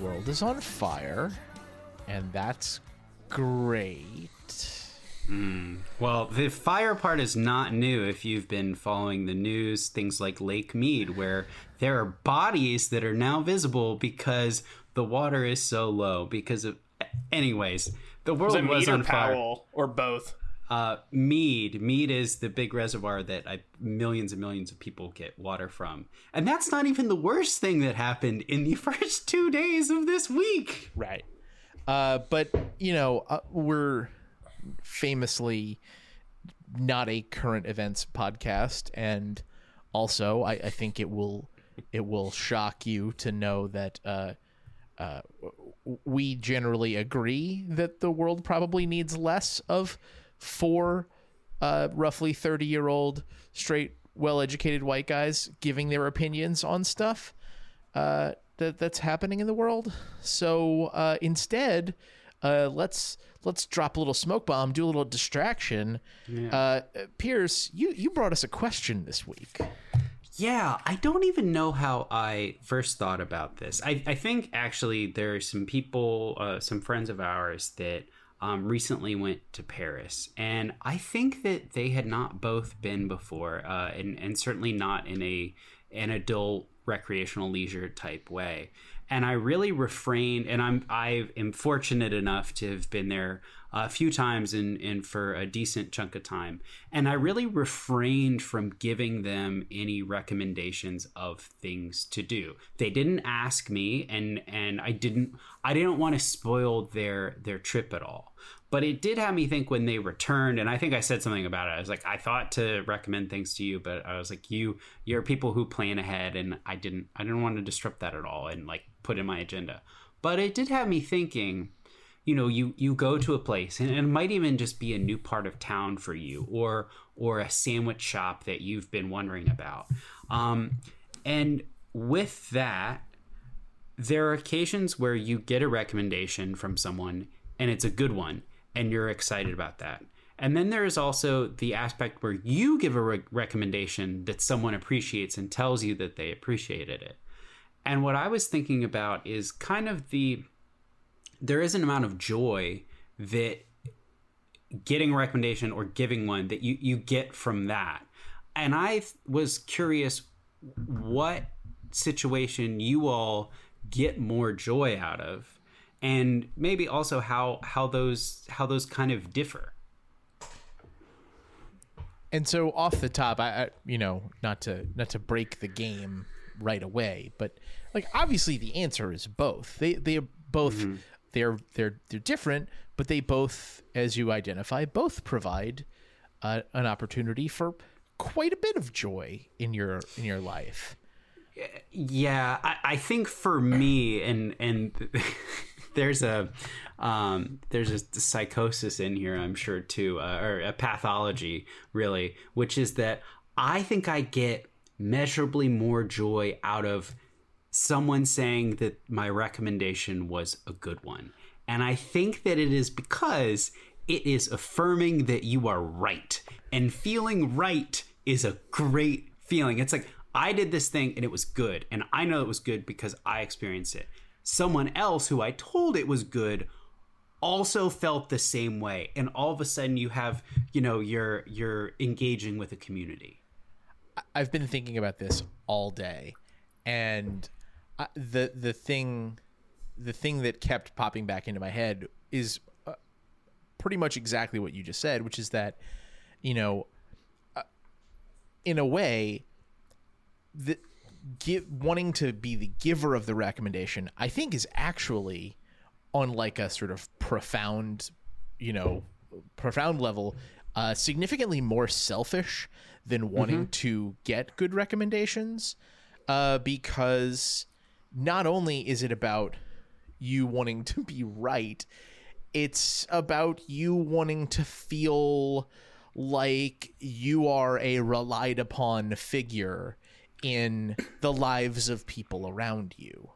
World is on fire, and that's great. Hmm. Well, the fire part is not new if you've been following the news, things like Lake Mead, where there are bodies that are now visible because the water is so low. Because of. Anyways, the world Was it was Mead or on fire. Powell or both? Uh, Mead. Mead is the big reservoir that I, millions and millions of people get water from. And that's not even the worst thing that happened in the first two days of this week. Right. Uh, but you know, uh, we're famously not a current events podcast, and also I, I think it will it will shock you to know that uh, uh, we generally agree that the world probably needs less of four uh, roughly thirty year old straight well educated white guys giving their opinions on stuff uh, that that's happening in the world. So uh, instead, uh, let's let's drop a little smoke bomb, do a little distraction. Uh, Pierce, you you brought us a question this week. Yeah, I don't even know how I first thought about this. I, I think actually there are some people, uh, some friends of ours that um, recently went to Paris, and I think that they had not both been before, uh, and and certainly not in a an adult recreational leisure type way. And I really refrained, and I'm I am fortunate enough to have been there a few times and and for a decent chunk of time, and I really refrained from giving them any recommendations of things to do. They didn't ask me, and and I didn't I didn't want to spoil their their trip at all. But it did have me think when they returned, and I think I said something about it. I was like, I thought to recommend things to you, but I was like, you you're people who plan ahead, and I didn't I didn't want to disrupt that at all, and like put in my agenda. But it did have me thinking you know you you go to a place and, it might even just be a new part of town for you or or a sandwich shop that you've been wondering about. Um, and with that there are occasions where you get a recommendation from someone and it's a good one and you're excited about that. And then there is also the aspect where you give a re- recommendation that someone appreciates and tells you that they appreciated it. And what i was thinking about is kind of the there is an amount of joy that getting a recommendation or giving one that you, you get from that. And I th- was curious what situation you all get more joy out of and maybe also how how those how those kind of differ. And so off the top, I, I you know not to not to break the game right away, but like obviously the answer is both. They they are both mm-hmm. They're they're they're different, but they both, as you identify, both provide uh, an opportunity for quite a bit of joy in your in your life. Yeah, I, I think for me, and and there's a um, there's a psychosis in here, I'm sure too, uh, or a pathology really, which is that I think I get measurably more joy out of someone saying that my recommendation was a good one, and I think that it is because it is affirming that you are right, and feeling right is a great feeling. It's like I did this thing and it was good, and I know it was good because I experienced it. Someone else who I told it was good also felt the same way, and all of a sudden you have, you know, you're you're engaging with a community. I've been thinking about this all day, and I, the the thing, the thing that kept popping back into my head is uh, pretty much exactly what you just said, which is that, you know, uh, in a way, the give wanting to be the giver of the recommendation, I think, is actually on like a sort of profound, you know, profound level, uh, significantly more selfish than wanting to get good recommendations, uh, because not only is it about you wanting to be right. It's about you wanting to feel like you are a relied upon figure in the lives of people around you.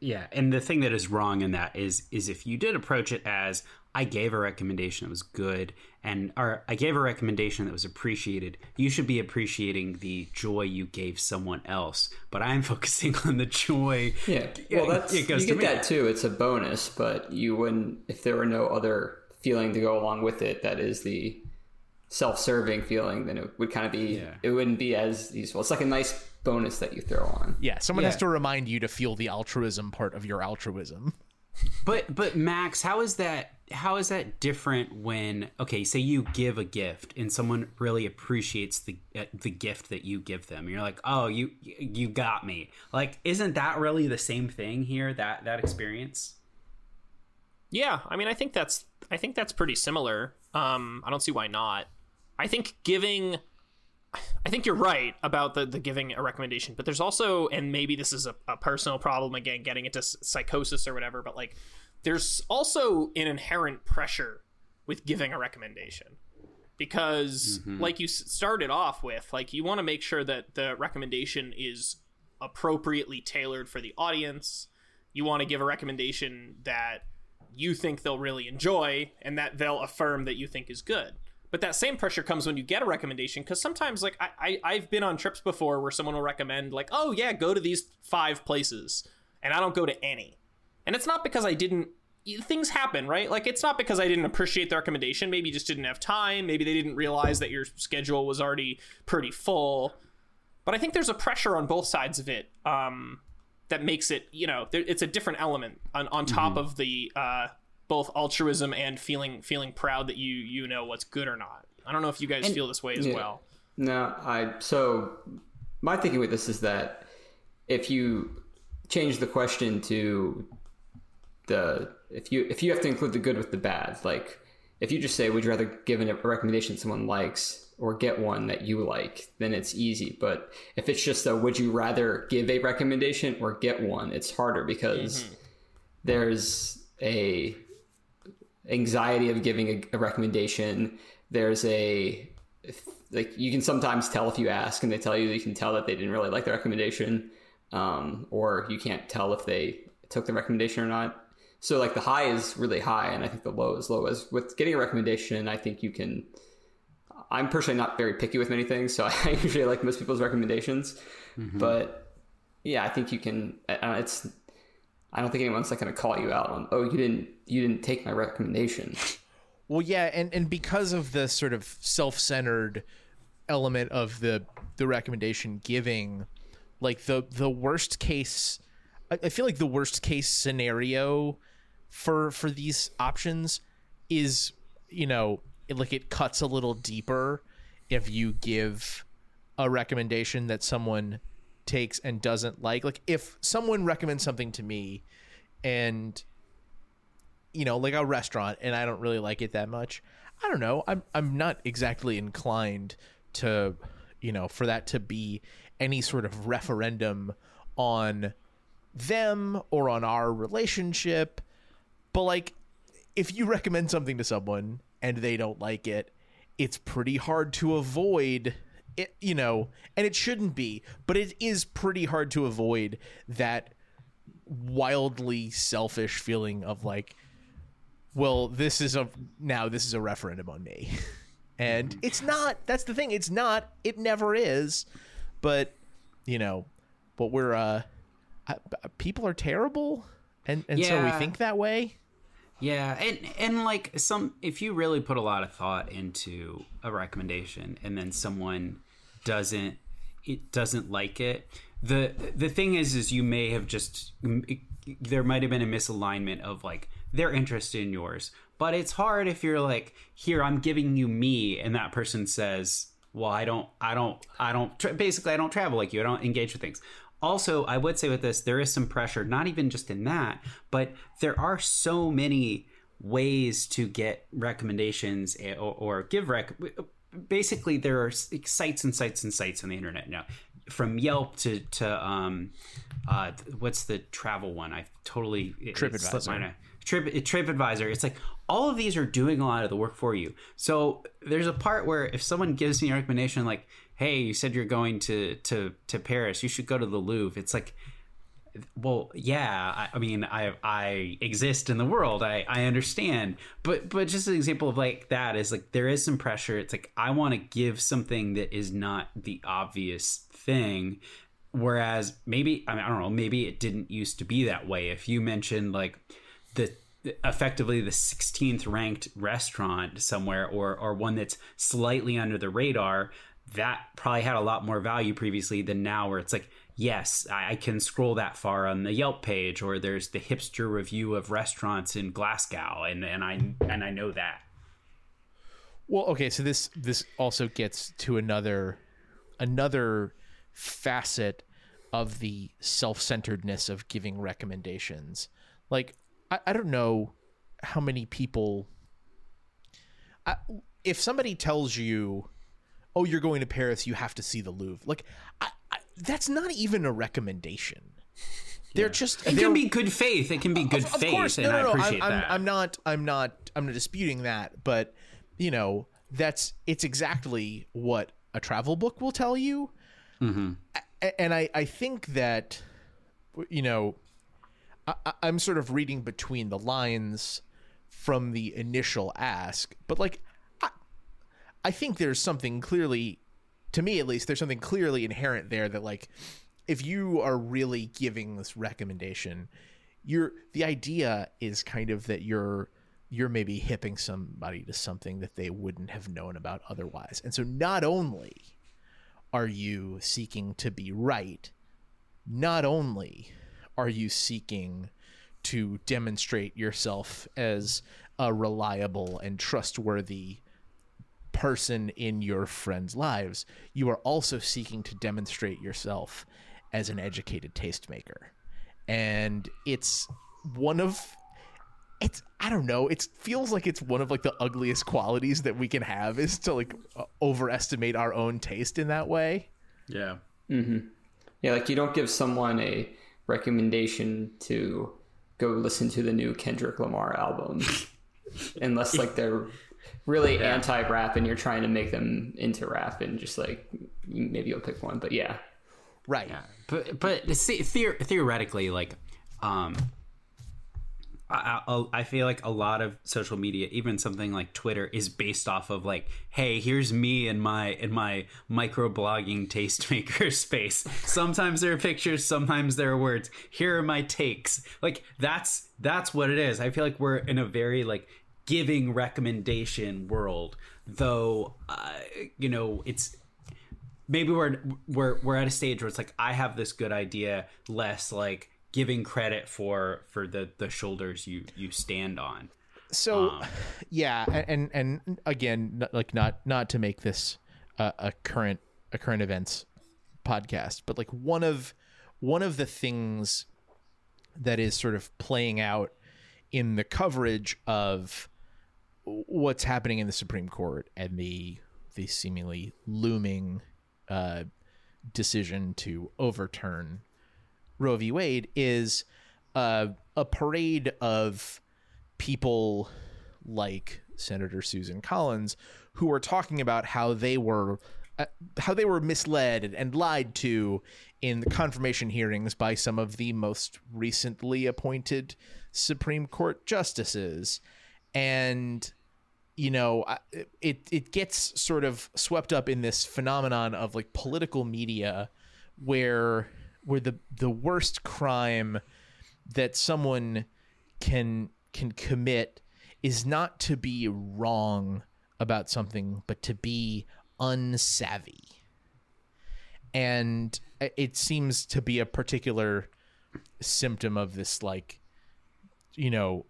Yeah, and the thing that is wrong in that is is if you did approach it as I gave a recommendation that was good and or I gave a recommendation that was appreciated, you should be appreciating the joy you gave someone else. But I'm focusing on the joy. Yeah, well, that's it goes you to get me. that too. It's a bonus, but you wouldn't if there were no other feeling to go along with it. That is the self-serving feeling. Then it would kind of be. Yeah. It wouldn't be as useful. It's like a nice bonus that you throw on. Yeah, someone has to remind you to feel the altruism part of your altruism. But but Max, how is that how is that different when okay, say you give a gift and someone really appreciates the uh, the gift that you give them. You're like, "Oh, you you got me." Like isn't that really the same thing here that that experience? Yeah, I mean, I think that's I think that's pretty similar. Um, I don't see why not. I think giving, I think you're right about the the giving a recommendation, but there's also, and maybe this is a, a personal problem again, getting into psychosis or whatever, but like, there's also an inherent pressure with giving a recommendation because, mm-hmm. like you started off with, like you want to make sure that the recommendation is appropriately tailored for the audience. You want to give a recommendation that you think they'll really enjoy and that they'll affirm that you think is good. But that same pressure comes when you get a recommendation because sometimes, like, I, I, I've been on trips before where someone will recommend, like, oh, yeah, go to these five places, and I don't go to any. And it's not because I didn't. Things happen, right? Like, it's not because I didn't appreciate the recommendation. Maybe you just didn't have time. Maybe they didn't realize that your schedule was already pretty full. But I think there's a pressure on both sides of it. Um, that makes it you know there, it's a different element on, on top of the uh, both altruism and feeling feeling proud that you you know what's good or not. I don't know if you guys feel this way as yeah. well. No, I so my thinking with this is that if you change the question to the if you if you have to include the good with the bad, like if you just say would you rather give a recommendation someone likes or get one that you like, then it's easy. But if it's just a would you rather give a recommendation or get one, it's harder because mm-hmm. there's a anxiety of giving a, a recommendation. There's a like you can sometimes tell if you ask and they tell you you can tell that they didn't really like the recommendation um, or you can't tell if they took the recommendation or not. So like the high is really high and i think the low is low. As with getting a recommendation i think you can i'm personally not very picky with many things so i usually like most people's recommendations. But yeah i think you can it's i don't think anyone's like going to call you out on oh you didn't you didn't take my recommendation. Well, yeah, and and because of the sort of self-centered element of the the recommendation giving, like the the worst case, I, I feel like the worst case scenario for for these options is you know it, like it cuts a little deeper if you give a recommendation that someone takes and doesn't like like if someone recommends something to me and you know, like a restaurant and I don't really like it that much. I don't know. I'm I'm not exactly inclined to, you know, for that to be any sort of referendum on them or on our relationship. But like if you recommend something to someone and they don't like it, it's pretty hard to avoid it, you know, and it shouldn't be, but it is pretty hard to avoid that wildly selfish feeling of like well this is a now this is a referendum on me. And it's not that's the thing it's not it never is but you know but we're uh people are terrible and and so we think that way. Yeah, and and like some if you really put a lot of thought into a recommendation and then someone doesn't it doesn't like it, the the thing is is you may have just there might have been a misalignment of like their interest in yours. But it's hard if you're like, "Here, I'm giving you me," and that person says, "Well, I don't I don't I don't tra- basically I don't travel like you. I don't engage with things." also i would say with this there is some pressure not even just in that but there are so many ways to get recommendations eh, or, or give rec basically there are sites and sites and sites on the internet now from Yelp to to um, uh, what's the travel one? I totally it- it slipped TripAdvisor. Trip TripAdvisor. It's like all of these are doing a lot of the work for you. So there's a part where if someone gives me a recommendation like, "Hey, you said you're going to to to Paris. You should go to the Louvre." It's like well yeah I, I mean i i exist in the world. I i understand. But but just an example of like that is like there is some pressure. It's like i want to give something that is not the obvious thing. Whereas maybe I, mean, I don't know maybe it didn't used to be that way. If you mentioned like the effectively the 16th ranked restaurant somewhere or or one that's slightly under the radar that probably had a lot more value previously than now where it's like yes i I can scroll that far on the yelp page or there's the hipster review of restaurants in glasgow and and i and i know that Well, okay, so this this also gets to another another facet of the self-centeredness of giving recommendations. Like I, I don't know how many people I, if somebody tells you, "Oh, you're going to Paris, you have to see the Louvre." Like I, I, that's not even a recommendation. They're just it they're- can be good faith it can be good of, of faith course, and no, no, i no. appreciate I'm, that I'm, I'm not. I'm not. I'm not disputing that. But you know, that's it's exactly what a travel book will tell you. Mm-hmm. A- And I, I think that, you know, I, I- I'm sort of reading between the lines from the initial ask, but like, I, I think there's something clearly, to me at least, there's something clearly inherent there that like, if you are really giving this recommendation, you're the idea is kind of that you're you're maybe hipping somebody to something that they wouldn't have known about otherwise. And so not only are you seeking to be right, not only are you seeking to demonstrate yourself as a reliable and trustworthy person in your friends' lives, you are also seeking to demonstrate yourself as an educated tastemaker. And it's one of it's I don't know, it feels like it's one of like the ugliest qualities that we can have is to like overestimate our own taste in that way. yeah Mhm. Yeah, like you don't give someone a recommendation to go listen to the new Kendrick Lamar album unless like they're really anti-rap and you're trying to make them into rap and just like maybe you'll pick one. But yeah, Right. but but see, theor- theoretically like um I, I, I feel like a lot of social media even something like twitter is based off of like hey here's me in my in my micro blogging tastemaker space. Sometimes there are pictures sometimes there are words. Here are my takes. Like that's that's what it is. I feel like we're in a very like giving recommendation world though uh, you know it's maybe we're we're we're at a stage where it's like I have this good idea, less like giving credit for for the the shoulders you you stand on. So yeah, and and again, like not not to make this a, a current a current events podcast, but like one of one of the things that is sort of playing out in the coverage of what's happening in the Supreme Court and the the seemingly looming uh, decision to overturn Roe v. Wade is uh, a parade of people like Senator Susan Collins who are talking about how they were uh, how they were misled and lied to in the confirmation hearings by some of the most recently appointed Supreme Court justices and you know it it gets sort of swept up in this phenomenon of like political media where where the the worst crime that someone can can commit is not to be wrong about something but to be unsavvy. And it seems to be a particular symptom of this like you know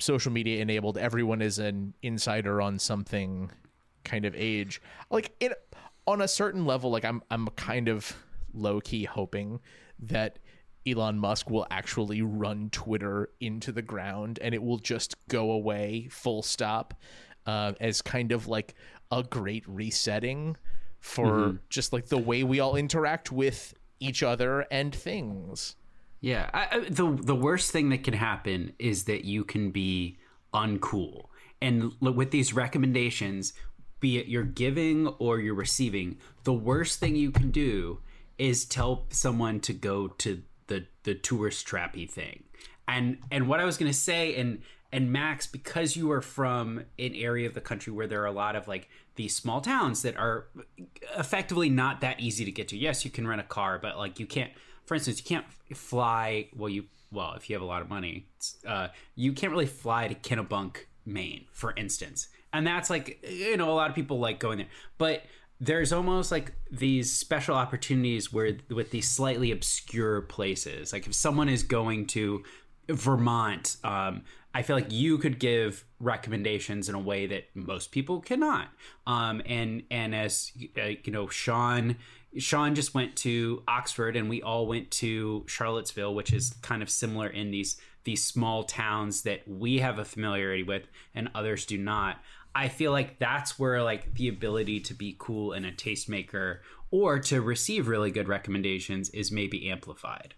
social media enabled everyone is an insider on something kind of age like it on a certain level like i'm i'm kind of low key hoping that Elon Musk will actually run Twitter into the ground and it will just go away full stop uh, as kind of like a great resetting for just like the way we all interact with each other and things. Yeah, I, the the worst thing that can happen is that you can be uncool, and with these recommendations, be it you're giving or you're receiving, the worst thing you can do is tell someone to go to the the tourist trappy thing. And and what I was gonna say, and and Max, because you are from an area of the country where there are a lot of like these small towns that are effectively not that easy to get to. Yes, you can rent a car, but like you can't. For instance, you can't fly. Well, you well if you have a lot of money, uh, you can't really fly to Kennebunk, Maine, for instance. And that's like you know a lot of people like going there, but there's almost like these special opportunities where with these slightly obscure places. Like if someone is going to Vermont, um, I feel like you could give recommendations in a way that most people cannot. Um, and and as uh, you know, Sean Sean just went to Oxford, and we all went to Charlottesville, which is kind of similar in these these small towns that we have a familiarity with, and others do not. I feel like that's where like the ability to be cool and a tastemaker or to receive really good recommendations is maybe amplified.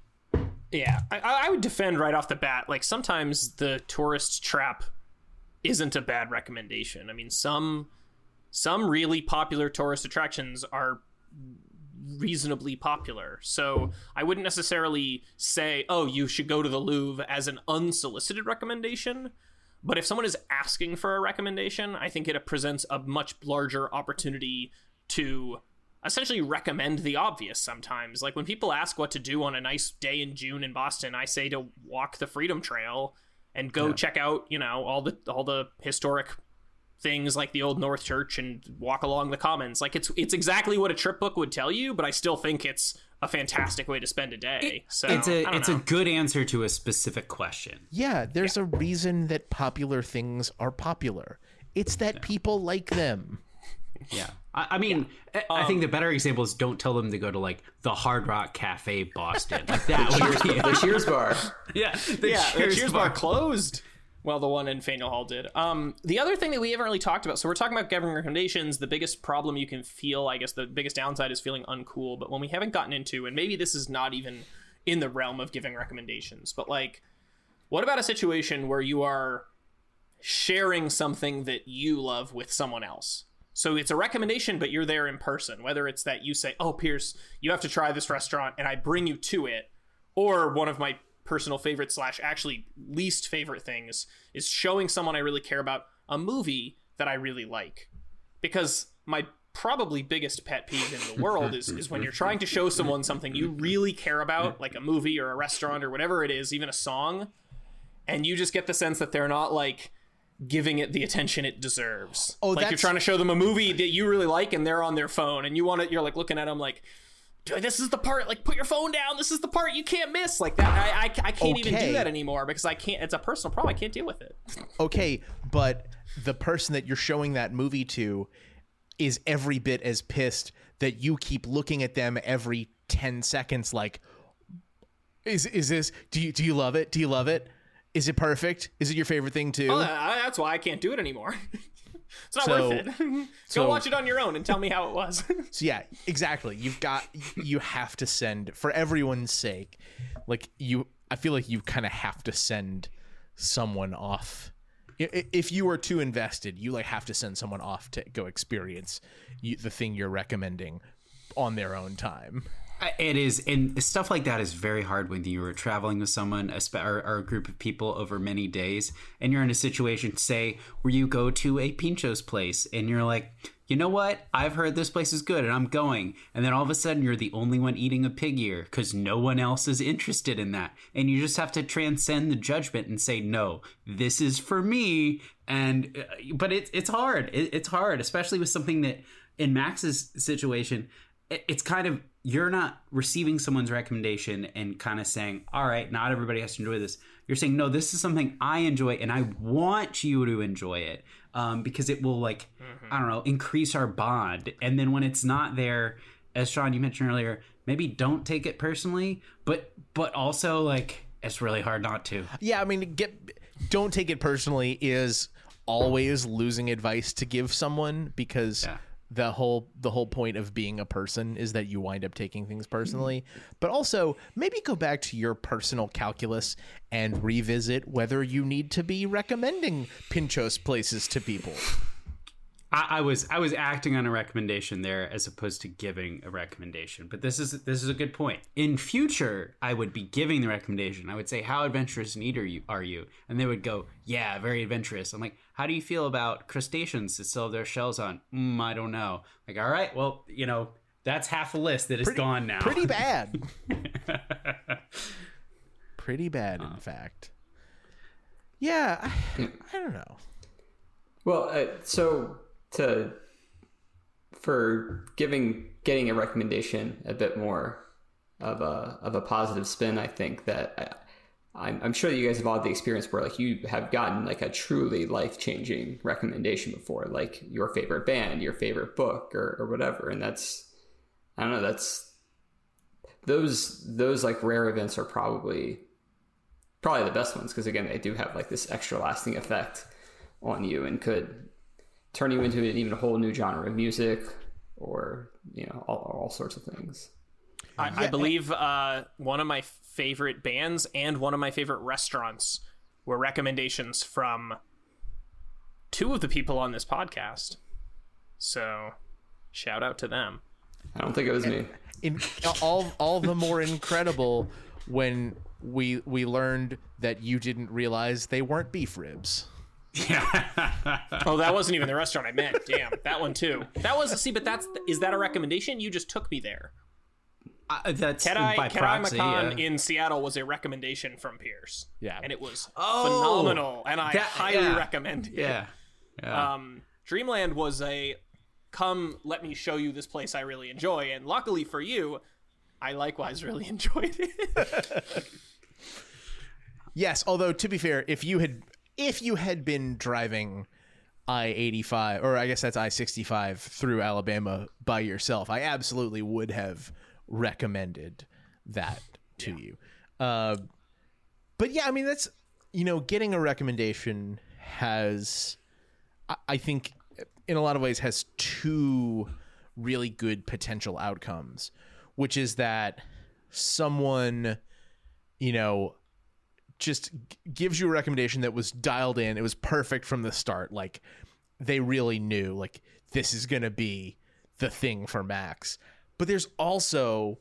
Yeah, I, I would defend right off the bat. Like sometimes the tourist trap isn't a bad recommendation. I mean, some some really popular tourist attractions are reasonably popular. So I wouldn't necessarily say, "Oh, you should go to the Louvre" as an unsolicited recommendation. But if someone is asking for a recommendation, I think it presents a much larger opportunity to essentially recommend the obvious sometimes. Like when people ask what to do on a nice day in June in Boston, I say to walk the Freedom Trail and go check out, you know, all the all the historic things like the old North Church and walk along the commons. Like it's it's exactly what a trip book would tell you, but I still think it's a fantastic way to spend a day. so it's I a don't it's know. a good answer to a specific question. Yeah, there's a reason that popular things are popular. It's that people like them. Yeah. I, I mean, I, I think um, the better example is don't tell them to go to like the Hard Rock Cafe Boston. Like that would be the Cheers bar. yeah. The yeah, Cheers the Cheers bar closed. Well, the one in Faneuil Hall did. Um, the other thing that we haven't really talked about. So we're talking about giving recommendations. The biggest problem you can feel, I guess, the biggest downside is feeling uncool. But when we haven't gotten into, and maybe this is not even in the realm of giving recommendations, but like, what about a situation where you are sharing something that you love with someone else? So it's a recommendation, but you're there in person. Whether it's that you say, "Oh, Pierce, you have to try this restaurant," and I bring you to it, or one of my personal favorite slash actually least favorite things is showing someone I really care about a movie that I really like. Because my probably biggest pet peeve in the world is, is when you're trying to show someone something you really care about, like a movie or a restaurant or whatever it is, even a song, and you just get the sense that they're not like giving it the attention it deserves. Oh, like you're trying to show them a movie that you really like and they're on their phone and you want to you're like looking at them like "Dude, this is the part like put your phone down this is the part you can't miss like that i, I, I can't even do that anymore because i can't it's a personal problem i can't deal with it Okay, but the person that you're showing that movie to is every bit as pissed that you keep looking at them every 10 seconds like is is this do you do you love it? Do you love it? Is it perfect? Is it your favorite thing too? Oh, I- that's why i can't do it anymore it's not So- worth it go so- watch it on your own and tell me how it was So yeah, exactly. You've got you have to send for everyone's sake. Like you I feel like you kind of have to send someone off. If you are too invested, you like have to send someone off to go experience you, the thing you're recommending on their own time. It is, and stuff like that is very hard when you are traveling with someone a spe- or, or a group of people over many days, and you're in a situation, say, where you go to a Pincho's place, and you're like, you know what? I've heard this place is good, and I'm going. And then all of a sudden, you're the only one eating a pig ear because no one else is interested in that, and you just have to transcend the judgment and say, no, this is for me. And uh, but it's it's hard. It, it's hard, especially with something that in Max's situation it- it's kind of you're not receiving someone's recommendation and kind of saying all right not everybody has to enjoy this. You're saying no this is something i enjoy and i want you to enjoy it um, because it will like i don't know increase our bond. And then when it's not there as sean you mentioned earlier maybe don't take it personally but but also like it's really hard not to. Yeah, I mean, get don't take it personally is always losing advice to give someone because Yeah. The whole the whole point of being a person is that you wind up taking things personally. But also maybe go back to your personal calculus and revisit whether you need to be recommending pinchos places to people I, I was I was acting on a recommendation there as opposed to giving a recommendation. But this is this is a good point. In future, I would be giving the recommendation. I would say, "How adventurous and eater you are you?" And they would go, "Yeah, very adventurous." I'm like, "How do you feel about crustaceans that still have their shells on?" Mm, I don't know. Like, all right, well, you know, that's half a list that is gone now. pretty bad pretty bad in fact yeah I, I don't know Well, uh, so to for giving getting a recommendation a bit more of a of a positive spin, I think that I, I'm, I'm sure you guys have all the experience where like you have gotten like a truly life changing recommendation before, like your favorite band, your favorite book, or, or whatever, and that's I don't know, that's those those like rare events are probably probably the best ones because again they do have like this extra lasting effect on you and could turn you into an even whole new genre of music or you know all, all sorts of things I, I believe uh, one of my favorite bands and one of my favorite restaurants were recommendations from two of the people on this podcast. So, shout out to them. i don't think it was me in all all the more incredible when we we learned that you didn't realize they weren't beef ribs Oh, that wasn't even the restaurant I meant. Damn, that one too. That was see, but that's is that a recommendation? You just took me there. Uh, that's Kedai, by Kedai proxy. Makan yeah. in Seattle was a recommendation from Pierce. Yeah. and it was Oh, phenomenal, and I that- highly yeah. recommend it. yeah. Yeah. Um, Dreamland was a come, let me show you this place I really enjoy, and luckily for you, I likewise really enjoyed it. Yes, although to be fair, if you had if you had been driving I eighty five or I guess that's I sixty five through Alabama by yourself, I absolutely would have recommended that to you. Uh, but yeah, I mean that's you know getting a recommendation has I, I think in a lot of ways has two really good potential outcomes, which is that someone you know just gives you a recommendation that was dialed in. It was perfect from the start. Like they really knew like this is going to be the thing for Max. But there's also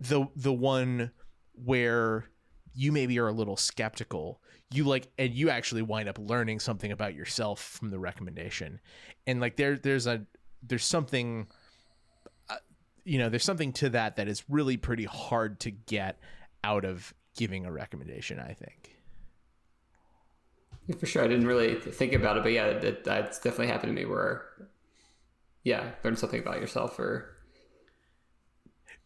the the one where you maybe are a little skeptical. You like and you actually wind up learning something about yourself from the recommendation. And like there there's a there's something uh, you know, there's something to that that is really pretty hard to get out of giving a recommendation, I think. for sure i didn't really think about it but yeah that, that's definitely happened to me where yeah learn something about yourself or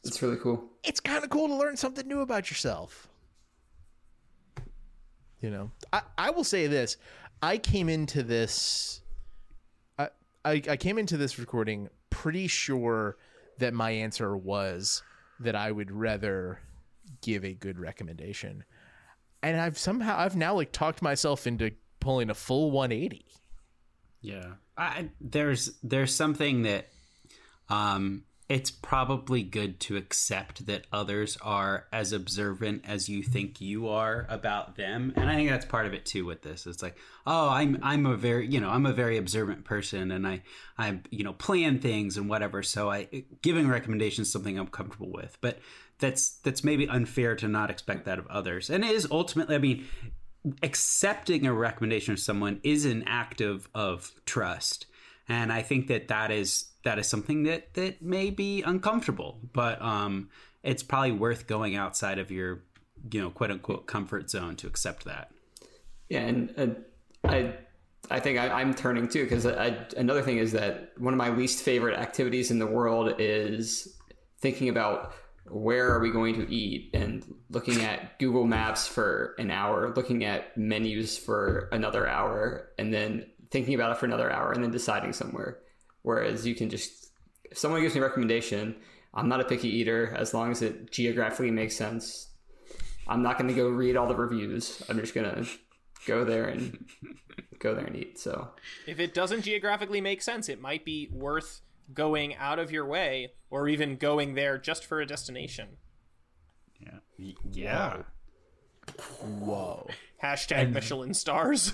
it's really cool It's kind of cool to learn something new about yourself. You know, I, I will say this. I came into this I, I I came into this recording pretty sure that my answer was that I would rather give a good recommendation. And I've somehow I've now like talked myself into pulling a full 180. Yeah. I, there's there's something that um it's probably good to accept that others are as observant as you think you are about them and i think that's part of it too with this it's like oh i'm i'm a very you know i'm a very observant person and i i you know plan things and whatever so i giving recommendations something i'm comfortable with but that's that's maybe unfair to not expect that of others. And it is ultimately i mean accepting a recommendation of someone is an act of of trust. And i think that that is that is something that that may be uncomfortable but um it's probably worth going outside of your you know quote unquote comfort zone to accept that. Yeah, and uh, I I think I, I'm turning too because another thing is that one of my least favorite activities in the world is thinking about where are we going to eat and looking at Google Maps for an hour, looking at menus for another hour, and then thinking about it for another hour, and then deciding somewhere. Whereas you can just if someone gives me a recommendation, I'm not a picky eater as long as it geographically makes sense. I'm not going to go read all the reviews. I'm just going to go there and go there and eat. So If it doesn't geographically make sense, it might be worth going out of your way or even going there just for a destination. Yeah. Yeah. Whoa. Hashtag Michelin stars.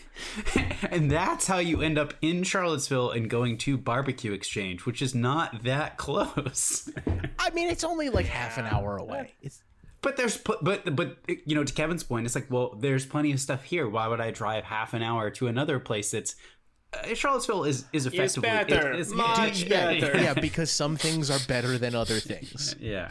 and that's how you end up in Charlottesville and going to barbecue exchange, which is not that close. I mean, it's only like half an hour away. It's but there's but but you know to Kevin's point, it's like well, there's plenty of stuff here. Why would I drive half an hour to another place that's Charlottesville is is effectively better. it is- Much yeah, better. yeah, because some things are better than other things. Yeah,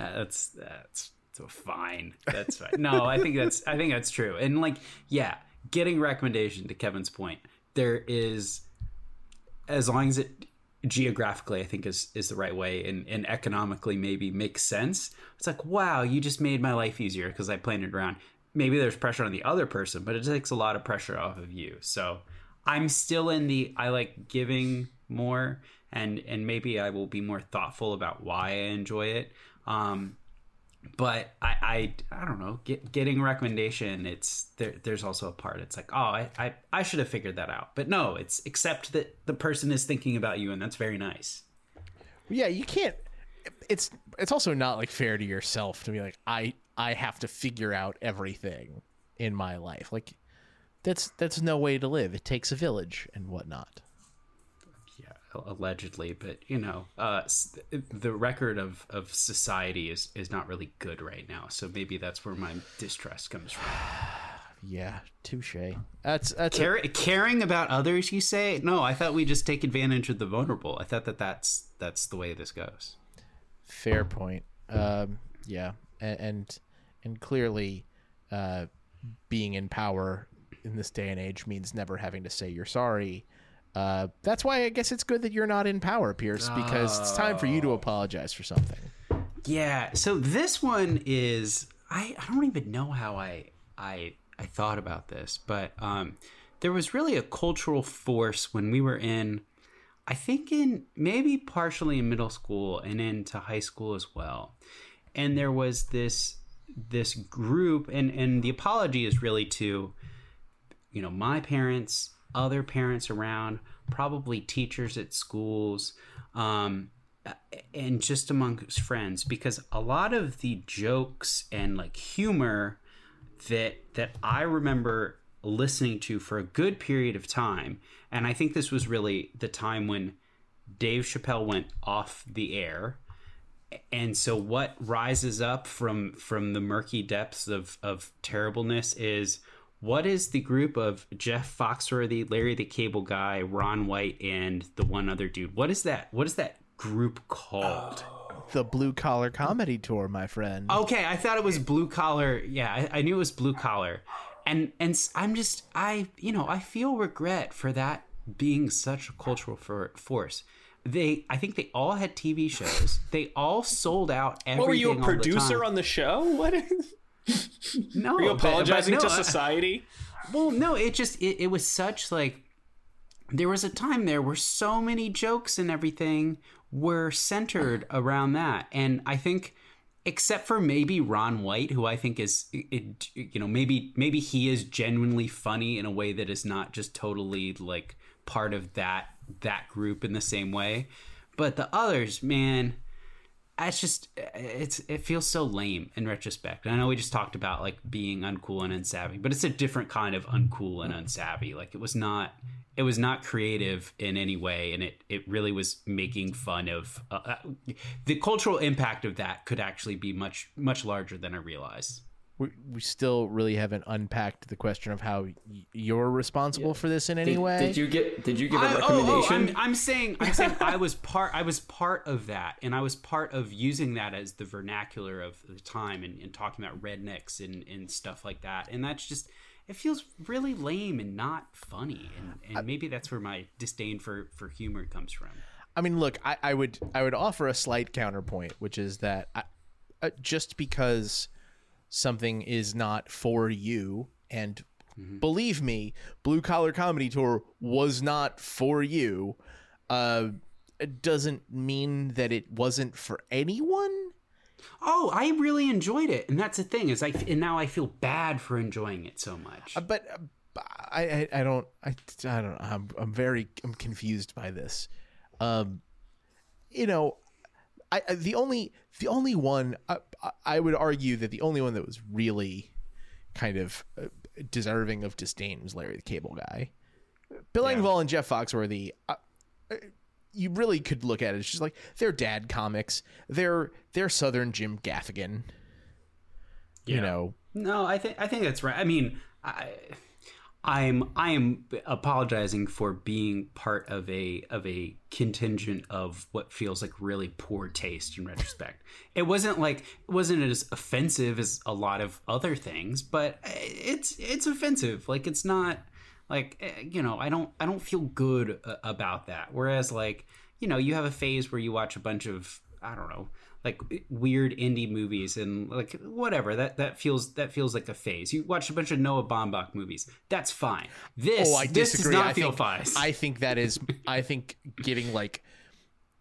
Uh, that's that's so fine. That's fine. No, I think that's I think that's true. And like, yeah, getting recommendation to Kevin's point, there is as long as it geographically I think is is the right way and and economically maybe makes sense. It's like wow, you just made my life easier because I planned it around. Maybe there's pressure on the other person, but it takes a lot of pressure off of you. So I'm still in the I like giving more and and maybe I will be more thoughtful about why I enjoy it. Um, but I, I I don't know. Get, getting recommendation, it's there. There's also a part. It's like, oh, I, I I should have figured that out. But no, it's accept that the person is thinking about you, and that's very nice. Yeah, you can't. It's it's also not like fair to yourself to be like I I have to figure out everything in my life. Like that's that's no way to live. It takes a village and whatnot. Yeah, allegedly, but you know, uh, the record of of society is is not really good right now. So maybe that's where my distrust comes from. Yeah, touche. That's that's a- caring about others, you say? No, I thought we just take advantage of the vulnerable. I thought that that's that's the way this goes. fair point. Um, yeah, and and, and clearly, uh, being in power in this day and age means never having to say you're sorry. Uh, that's why I guess it's good that you're not in power, Pierce, because it's time for you to apologize for something. Yeah. So this one is I, I don't even know how I I I thought about this, but um, there was really a cultural force when we were in I think in maybe partially in middle school and into high school as well. And there was this this group and and the apology is really to you know my parents other parents around probably teachers at schools um, and just amongst friends because a lot of the jokes and like humor that that I remember listening to for a good period of time and I think this was really the time when Dave Chappelle went off the air and so what rises up from from the murky depths of of terribleness is what is the group of Jeff Foxworthy, Larry the Cable Guy, Ron White, and the one other dude? What is that? What is that group called? The blue collar comedy tour, my friend. Okay, I thought it was blue collar. Yeah, I, I knew it was blue collar, and and s- I'm just I you know I feel regret for that being such a cultural for, force. They I think they all had TV shows. They all sold out. Everything what were you a all the producer on the show? What? No, Are you but- but apologizing no, to I- society? Well, no, it just it, it was such like there was a time there where so many jokes and everything were centered around that, and I think except for maybe Ron White, who I think is it, you know maybe maybe he is genuinely funny in a way that is not just totally like part of that that group in the same way, but the others, man it's just it's it feels so lame in retrospect. I know we just talked about like being uncool and unsavvy, but it's a different kind of uncool and unsavvy. Like it was not it was not creative in any way, and it it really was making fun of uh, uh, the cultural impact of that could actually be much much larger than I realized. We, we still really haven't unpacked the question of how y- you're responsible for this in any Did, way. did you get? Did you give a I- oh, oh, recommendation? I'm, I'm saying, I'm saying, I was part. I was part of that, and I was part of using that as the vernacular of the time, and, and talking about rednecks and, and stuff like that. And that's just, it feels really lame and not funny, and, and maybe that's where my disdain for for humor comes from. I mean, look, I, I would I would offer a slight counterpoint, which is that I, uh, just because something is not for you, and believe me, Blue Collar Comedy Tour was not for you, uh, it doesn't mean that it wasn't for anyone. Oh, I really enjoyed it, and that's the thing is, I and now I feel bad for enjoying it so much. But uh, I, I I don't I I don't know. I'm I'm very I'm confused by this. Um, you know, I, I the only the only one I, I- would argue that the only one that was really kind of uh, deserving of disdain was Larry the Cable Guy. Bill Engvall and Jeff Foxworthy. Uh, uh, you really could look at it. It's just like they're dad comics. They're they're Southern Jim Gaffigan. You know, No, I think I think that's right. I mean, I I'm I am apologizing for being part of a of a contingent of what feels like really poor taste in retrospect. it wasn't like it wasn't as offensive as a lot of other things, but it's it's offensive. Like it's not like eh, you know, I don't I don't feel good about that. Whereas like, you know, you have a phase where you watch a bunch of I don't know, like weird indie movies and like whatever that that feels that feels like a phase. You watch a bunch of Noah Baumbach movies. That's fine. This Oh, I this disagree. does not I feel think, fine. I think that is. I think giving like,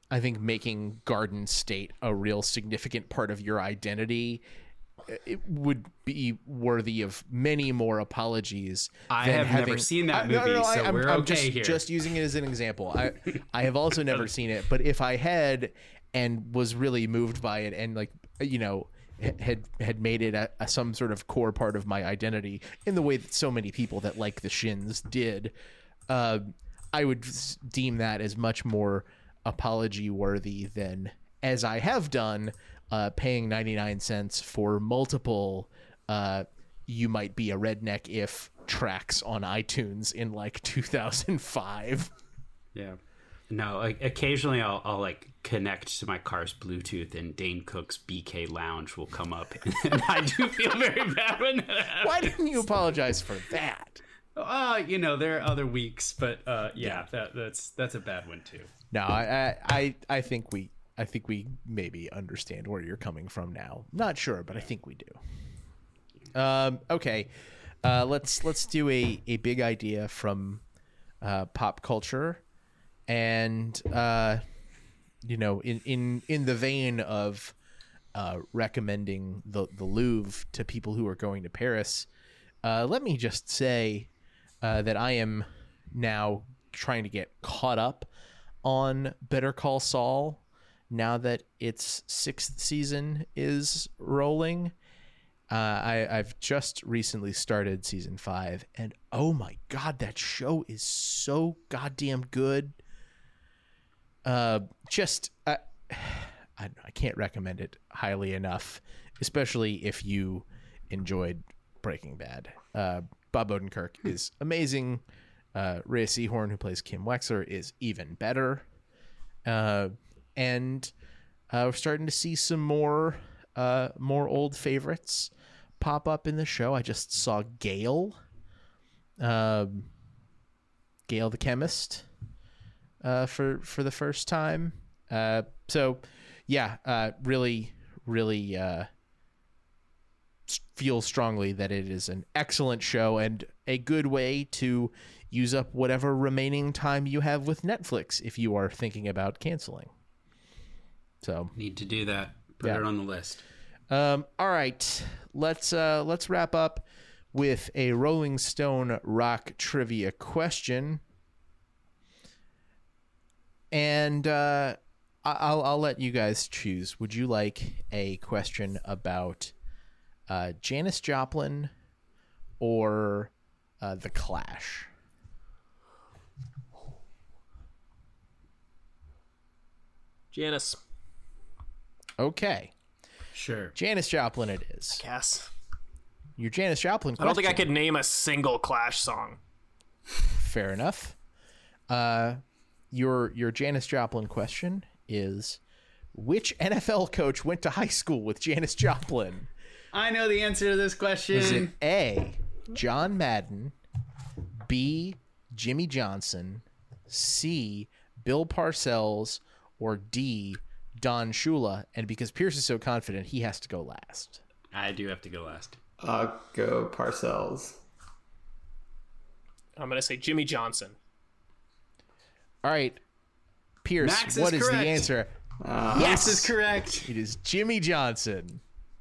I think making Garden State a real significant part of your identity, uh, it would be worthy of many more apologies. I have never seen that I- no, no, movie, so I'm, we're I'm okay just, here. Just using it as an example. I I have also never seen it, but if I had and was really moved by it and like you know had had made it a, a, some sort of core part of my identity in the way that so many people that like the shins did uh, i would deem that as much more apology worthy than as i have done uh, paying 99 cents for multiple uh, you might be a redneck if tracks on itunes in like 2005 Yeah. No, like, occasionally I'll, I'll like connect to my car's Bluetooth and Dane Cook's BK Lounge will come up. And I do feel very bad when that happens. why didn't you apologize for that Uh, you know, there are other weeks, but uh, yeah, That, that's that's a bad one too. No, I, I, I, I think we, I think we maybe understand where you're coming from now. Not sure, but I think we do. Um, okay, uh, let's let's do a a big idea from uh, pop culture, and uh, you know, in in in the vein of uh, recommending the the Louvre to people who are going to Paris. Uh, let me just say uh, that I am now trying to get caught up on Better Call Saul now that its sixth season is rolling. Uh, I, I've just recently started season five, and oh my god, that show is so goddamn good. Uh, just I, I, I can't recommend it highly enough, especially if you enjoyed Breaking Bad. Uh, Bob Odenkirk is amazing. Uh, Rhea Seehorn, who plays Kim Wexler, is even better. Uh, and uh, we're starting to see some more uh, more old favorites pop up in the show. I just saw Gale, um, Gale the chemist, uh, for for the first time. Uh, so, yeah, uh, really, really uh, feel strongly that it is an excellent show and a good way to use up whatever remaining time you have with Netflix if you are thinking about canceling. So, Need to do that. Put Yeah. it on the list. um, all right, let's uh, let's wrap up with a Rolling Stone rock trivia question, and uh, I- I'll I'll let you guys choose. Would you like a question about uh, Janis Joplin or uh, the Clash? Janis. Okay, Sure. Janis Joplin, it is. Guess. Your Janis Joplin. I don't think I question. could name a single Clash song. Fair enough. Uh, your your Janis Joplin question is: Which NFL coach went to high school with Janis Joplin? I know the answer to this question. Is it A. John Madden, B. Jimmy Johnson, C. Bill Parcells, or D. Don Shula? And because Pierce is so confident, he has to go last. I do have to go last. I'll go Parcells. I'm gonna say Jimmy Johnson. All right, Pierce, Max is what is correct. the answer? Uh, yes, is correct. It is Jimmy Johnson.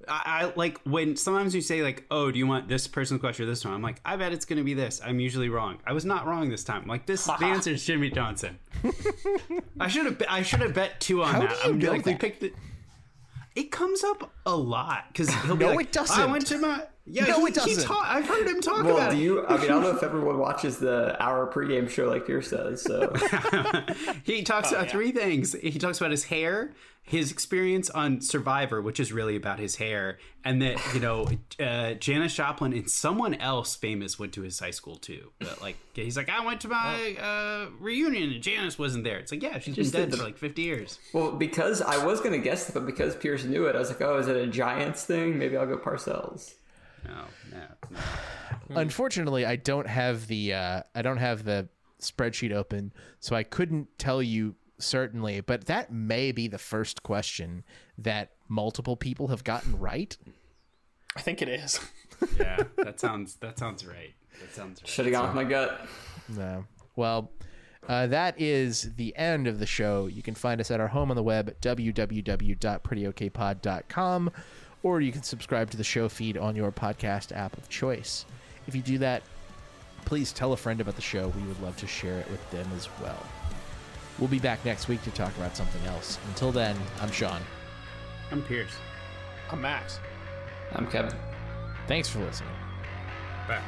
I, I like when sometimes you say like, "Oh, do you want this person's question or this one?" I'm like, "I bet it's going to be this." I'm usually wrong. I was not wrong this time. Like this, the answer is Jimmy Johnson. I should have. I should have bet two on How that. do you I'm know like, we that? picked it. It comes up a lot because he'll be No, like, it oh, doesn't. I went to my. Yeah, No, he, it doesn't. He ta- I've heard him talk Well, about do it. you? I mean, I don't know if everyone watches the hour pregame show like Pierce does. So He talks about three things. He talks about his hair, his experience on Survivor, which is really about his hair, and that you know uh, Janis Joplin and someone else famous went to his high school too. But like he's like, I went to my uh, reunion and Janis wasn't there. It's like, yeah, she's been dead the- for like fifty years. Well, because I was gonna guess but because Pierce knew it, I was like, "Oh, is it a Giants thing? Maybe I'll go Parcells." No, no, no. Unfortunately, I don't have the uh, I don't have the spreadsheet open, so I couldn't tell you certainly. But that may be the first question that multiple people have gotten right. I think it is. Yeah, that sounds that sounds right. That sounds right. Should have gone with my gut. No. Well, uh, that is the end of the show. You can find us at our home on the web at www.prettyokpod.com, or you can subscribe to the show feed on your podcast app of choice. If you do that, please tell a friend about the show. We would love to share it with them as well. We'll be back next week to talk about something else. Until then, I'm Sean. I'm Pierce. I'm Max. I'm Kevin. Thanks for listening. Bye.